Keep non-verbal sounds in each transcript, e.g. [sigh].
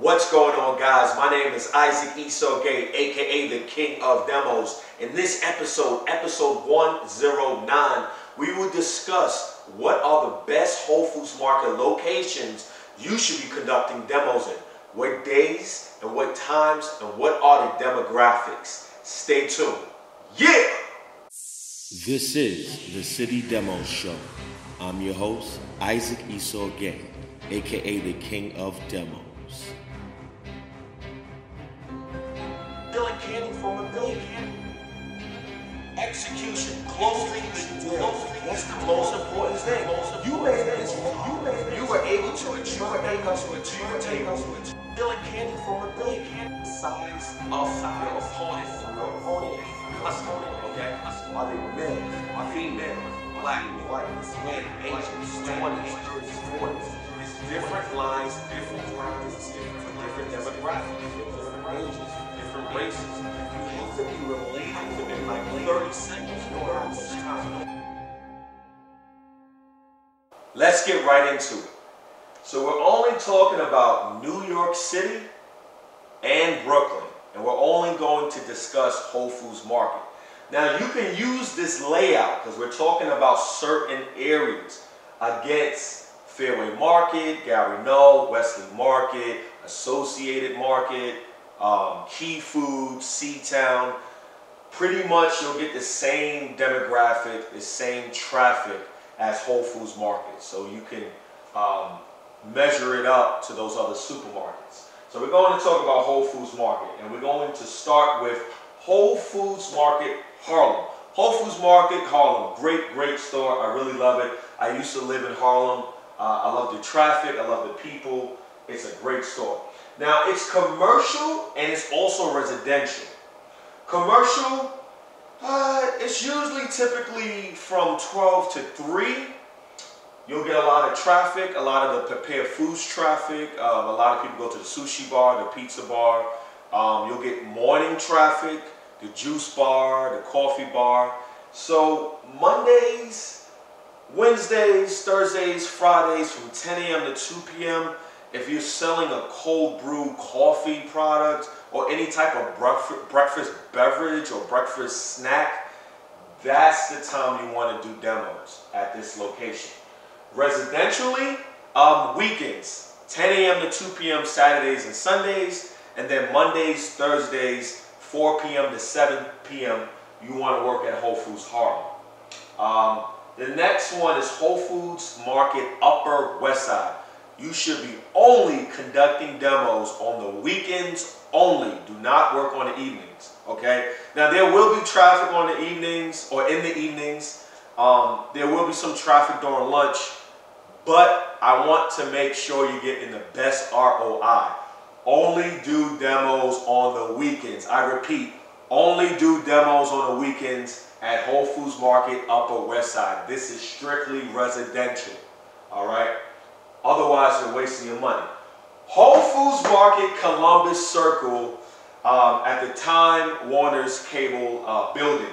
What's going on, guys? My name is Isaac Gay, aka the King of Demos. In this episode, episode 109, we will discuss what are the best Whole Foods Market locations you should be conducting demos in, what days and what times, and what are the demographics. Stay tuned. Yeah! This is the City Demo Show. I'm your host, Isaac Gay, aka the King of Demos. Execution, the deal. That's the most important thing. You made it. You made it. You were able to achieve. You were able to achieve. You were able to achieve. Candy from a million. Size of your opponent. Your opponent. Opponent. Okay. Are they men? Are female? Black, white, Hispanic, Asians, 20s, 30s, 40s. It's different lines, different lines, different demographics, different ages, different races. Like 30 seconds. Time. Let's get right into it. So we're only talking about New York City and Brooklyn, and we're only going to discuss Whole Foods Market. Now you can use this layout because we're talking about certain areas against Fairway Market, Gary Null, Wesley Market, Associated Market, um, Key Foods, C-Town. Pretty much you'll get the same demographic, the same traffic as Whole Foods Market. So you can um, measure it up to those other supermarkets. So we're going to talk about Whole Foods Market and we're going to start with Whole Foods Market Harlem. Whole Foods Market Harlem, great, great store. I really love it. I used to live in Harlem. Uh, I love the traffic. I love the people. It's a great store. Now it's commercial and it's also residential. Commercial, uh, it's usually typically from 12 to 3. You'll get a lot of traffic, a lot of the prepared foods traffic. Um, a lot of people go to the sushi bar, the pizza bar. Um, you'll get morning traffic, the juice bar, the coffee bar. So Mondays, Wednesdays, Thursdays, Fridays from 10 a.m. to 2 p.m. If you're selling a cold brew coffee product or any type of breakfast, beverage or breakfast snack, that's the time you want to do demos at this location. Residentially, um, weekends, 10 a.m. to 2 p.m. Saturdays and Sundays, and then Mondays, Thursdays, 4 p.m. to 7 p.m. You want to work at Whole Foods Harlem. Um, the next one is Whole Foods Market Upper West Side. You should be only conducting demos on the weekends only. Do not work on the evenings. Okay. Now there will be traffic on the evenings or in the evenings. Um, there will be some traffic during lunch, but I want to make sure you're getting the best ROI. Only do demos on the weekends. I repeat, only do demos on the weekends at Whole Foods Market Upper West Side. This is strictly residential. All right. Otherwise, you're wasting your money. Whole Foods Market Columbus Circle um, at the time Warner's Cable uh, building.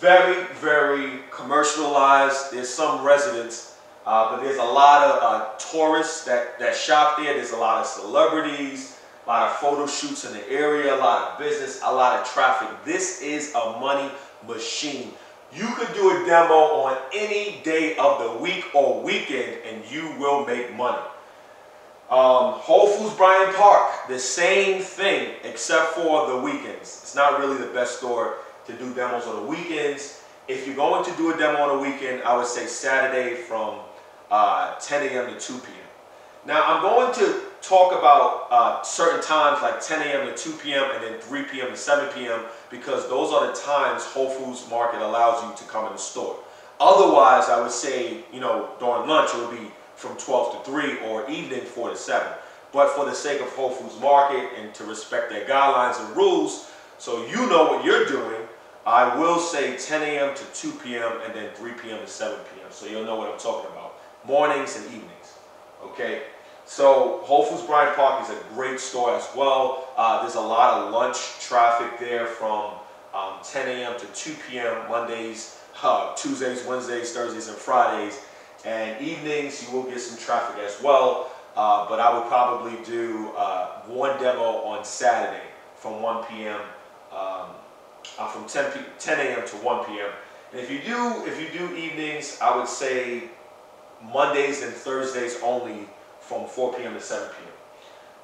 Very, very commercialized. There's some residents, uh, but there's a lot of uh, tourists that, that shop there. There's a lot of celebrities, a lot of photo shoots in the area, a lot of business, a lot of traffic. This is a money machine. You could do a demo on any day of the week or weekend and you will make money. Um, Whole Foods Bryant Park, the same thing except for the weekends. It's not really the best store to do demos on the weekends. If you're going to do a demo on a weekend, I would say Saturday from uh, 10 a.m. to 2 p.m. Now I'm going to talk about uh, certain times like 10 a.m. to 2 p.m. and then 3 p.m. to 7 p.m. because those are the times Whole Foods Market allows you to come in the store. Otherwise, I would say, you know, during lunch it would be from 12 to 3 or evening 4 to 7. But for the sake of Whole Foods Market and to respect their guidelines and rules, so you know what you're doing, I will say 10 a.m. to 2 p.m. and then 3 p.m. to 7 p.m. So you'll know what I'm talking about. Mornings and evenings. Okay? So Whole Foods Bryant Park is a great store as well. Uh, there's a lot of lunch traffic there from um, 10 a.m. to 2 p.m. Mondays, [laughs] uh, Tuesdays, Wednesdays, Thursdays, and Fridays. And evenings, you will get some traffic as well. uh, but I would probably do uh, one demo on Saturday from 1 p.m. Um, uh, from 10 p- 10 a.m. to 1 p.m. And if you do if you do evenings, I would say Mondays and Thursdays only from 4 p.m. to 7 p.m.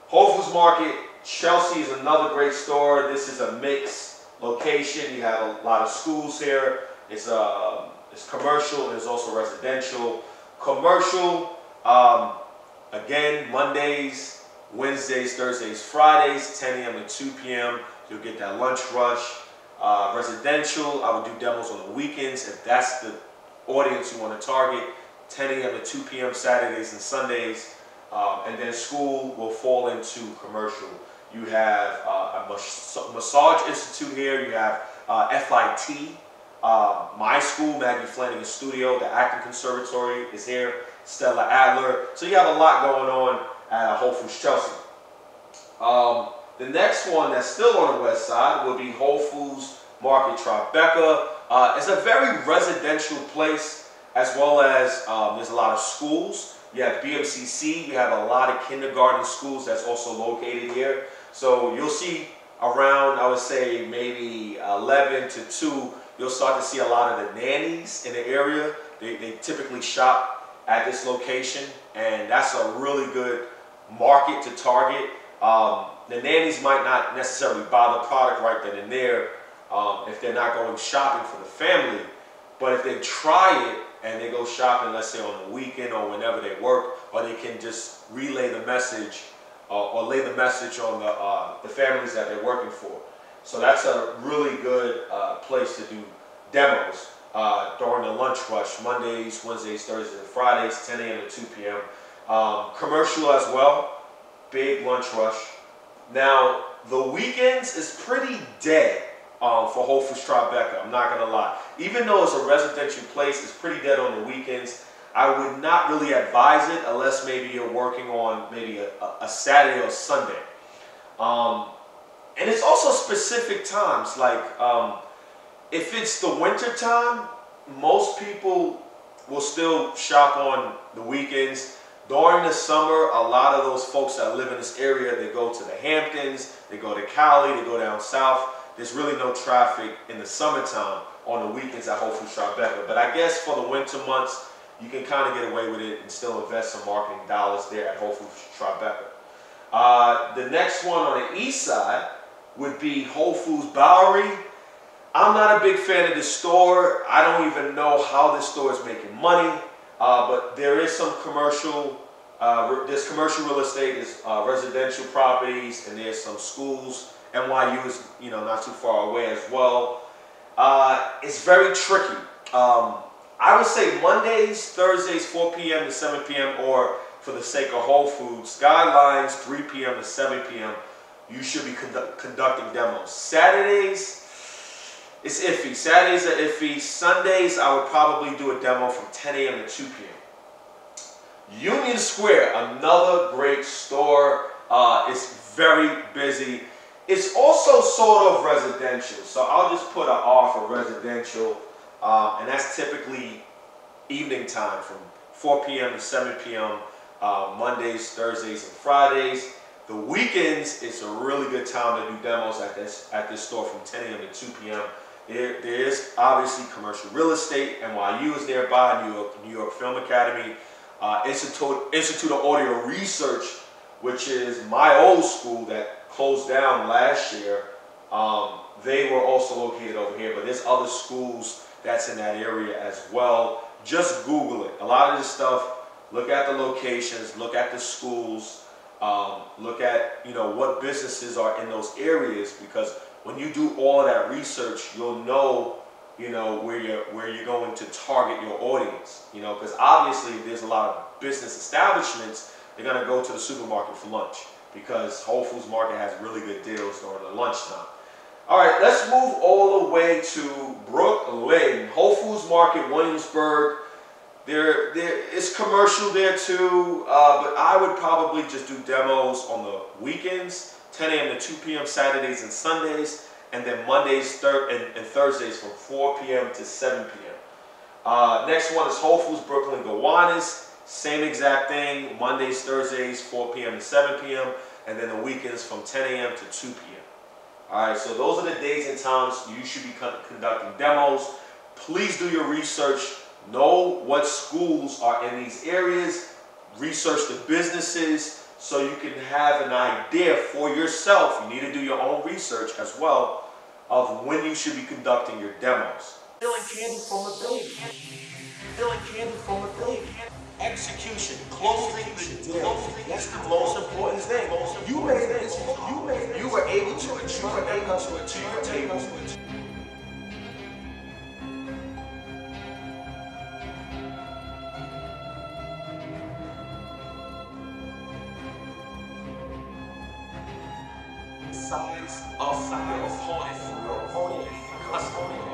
Whole Foods Market, Chelsea is another great store. This is a mixed location. You have a lot of schools here. It's uh, it's commercial and it's also residential. Commercial, um, again, Mondays, Wednesdays, Thursdays, Fridays, 10 a.m. to 2 p.m. You'll get that lunch rush. Uh, residential, I would do demos on the weekends if that's the audience you want to target. 10 a.m. to 2 p.m. Saturdays and Sundays. Um, and then school will fall into commercial. You have uh, a massage institute here. You have uh, FIT, uh, my school, Maggie Flanagan Studio, the acting conservatory is here. Stella Adler. So you have a lot going on at Whole Foods Chelsea. Um, the next one that's still on the west side will be Whole Foods Market Tribeca. Uh, it's a very residential place as well as um, there's a lot of schools. You have BMCC, you have a lot of kindergarten schools that's also located here. So you'll see around, I would say maybe 11 to 2, you'll start to see a lot of the nannies in the area. They, they typically shop at this location and that's a really good market to target. Um, the nannies might not necessarily buy the product right then and there um, if they're not going shopping for the family, but if they try it and they go shopping, let's say on the weekend or whenever they work, or they can just relay the message uh, or lay the message on the, uh, the families that they're working for. So that's a really good uh, place to do demos uh, during the lunch rush, Mondays, Wednesdays, Thursdays, and Fridays, 10 a.m. to 2 p.m. Um, commercial as well, big lunch rush. Now, the weekends is pretty dead um, for Whole Foods Tribeca. I'm not gonna lie. Even though it's a residential place, it's pretty dead on the weekends. I would not really advise it unless maybe you're working on maybe a, a Saturday or Sunday. Um, and it's also specific times. Like um, if it's the winter time, most people will still shop on the weekends. During the summer, a lot of those folks that live in this area, they go to the Hamptons, they go to Cali, they go down south there's really no traffic in the summertime on the weekends at Whole Foods Tribeca. But I guess for the winter months, you can kind of get away with it and still invest some marketing dollars there at Whole Foods Tribeca. Uh, the next one on the east side would be Whole Foods Bowery. I'm not a big fan of this store. I don't even know how this store is making money, uh, but there is some commercial, uh, there's commercial real estate, there's uh, residential properties, and there's some schools NYU is you know not too far away as well. Uh, it's very tricky. Um, I would say Mondays, Thursdays, 4 p.m. to 7 p.m. or for the sake of Whole Foods, guidelines 3 p.m. to 7 p.m. You should be condu- conducting demos. Saturdays, it's iffy. Saturdays are iffy. Sundays, I would probably do a demo from 10 a.m. to 2 p.m. Union Square, another great store. Uh, it's very busy. It's also sort of residential. So I'll just put an R for residential. Um, and that's typically evening time from 4 p.m. to 7 p.m. Uh, Mondays, Thursdays, and Fridays. The weekends, it's a really good time to do demos at this at this store from 10 a.m. to 2 p.m. There, there is obviously commercial real estate. NYU is nearby, New York, New York Film Academy, uh, Institute, Institute of Audio Research, which is my old school that closed down last year. Um, they were also located over here, but there's other schools that's in that area as well. Just Google it. A lot of this stuff, look at the locations, look at the schools, um, look at you know what businesses are in those areas because when you do all that research, you'll know you know where you're where you're going to target your audience. You know because obviously there's a lot of business establishments. They're gonna go to the supermarket for lunch because Whole Foods Market has really good deals during the lunchtime. All right, let's move all the way to Brooklyn. Whole Foods Market, Williamsburg. There, there is commercial there too, uh, but I would probably just do demos on the weekends, 10 a.m. to 2 p.m. Saturdays and Sundays, and then Mondays thir- and, and Thursdays from 4 p.m. to 7 p.m. Uh, next one is Whole Foods Brooklyn Gowanus. Same exact thing, Mondays, Thursdays, 4 p.m. to 7 p.m., and then the weekends from 10 a.m. to 2 p.m. All right, so those are the days and times you should be conducting demos. Please do your research. Know what schools are in these areas. Research the businesses so you can have an idea for yourself. You need to do your own research as well of when you should be conducting your demos. Stealing candy from a. Stealing candy from a. Execution, closing the deal. That's the most important thing. You made this. You made. You were able to. You were able to achieve your table. Size of your opponent, your opponent,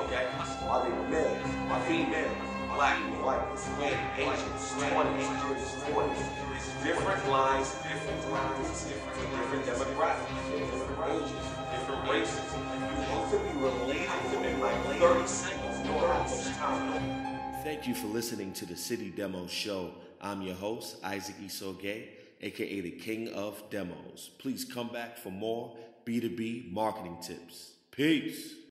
okay? Are they male? Are female? Black, and white, Hispanic, Asians, 20s, 40s, different lines, different lines, different demographics, different ages, different races. You have to be related within like 30 seconds. Don't much time. Thank you for listening to the City Demo Show. I'm your host, Isaac Esaugay, aka the King of Demos. Please come back for more B2B marketing tips. Peace.